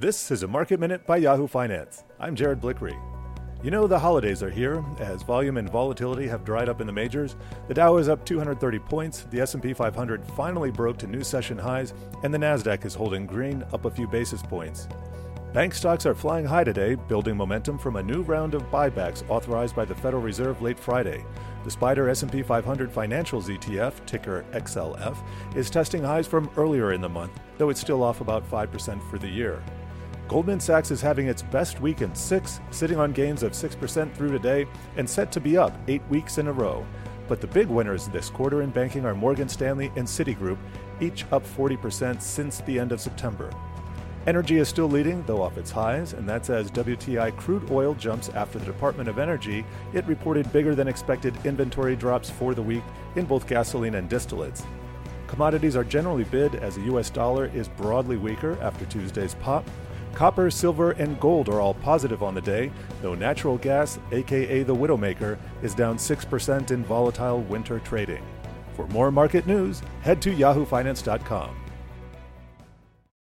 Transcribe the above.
This is a Market Minute by Yahoo Finance. I'm Jared Blikre. You know, the holidays are here. As volume and volatility have dried up in the majors, the Dow is up 230 points, the S&P 500 finally broke to new session highs, and the Nasdaq is holding green, up a few basis points. Bank stocks are flying high today, building momentum from a new round of buybacks authorized by the Federal Reserve late Friday. The SPDR S&P 500 Financials ETF, ticker XLF, is testing highs from earlier in the month, though it's still off about 5% for the year. Goldman Sachs is having its best week in six, sitting on gains of 6% through today and set to be up eight weeks in a row. But the big winners this quarter in banking are Morgan Stanley and Citigroup, each up 40% since the end of September. Energy is still leading, though off its highs, and that's as WTI crude oil jumps after the Department of Energy. It reported bigger than expected inventory drops for the week in both gasoline and distillates. Commodities are generally bid as the US dollar is broadly weaker after Tuesday's pop. Copper, silver, and gold are all positive on the day, though natural gas, aka the Widowmaker, is down 6% in volatile winter trading. For more market news, head to yahoofinance.com.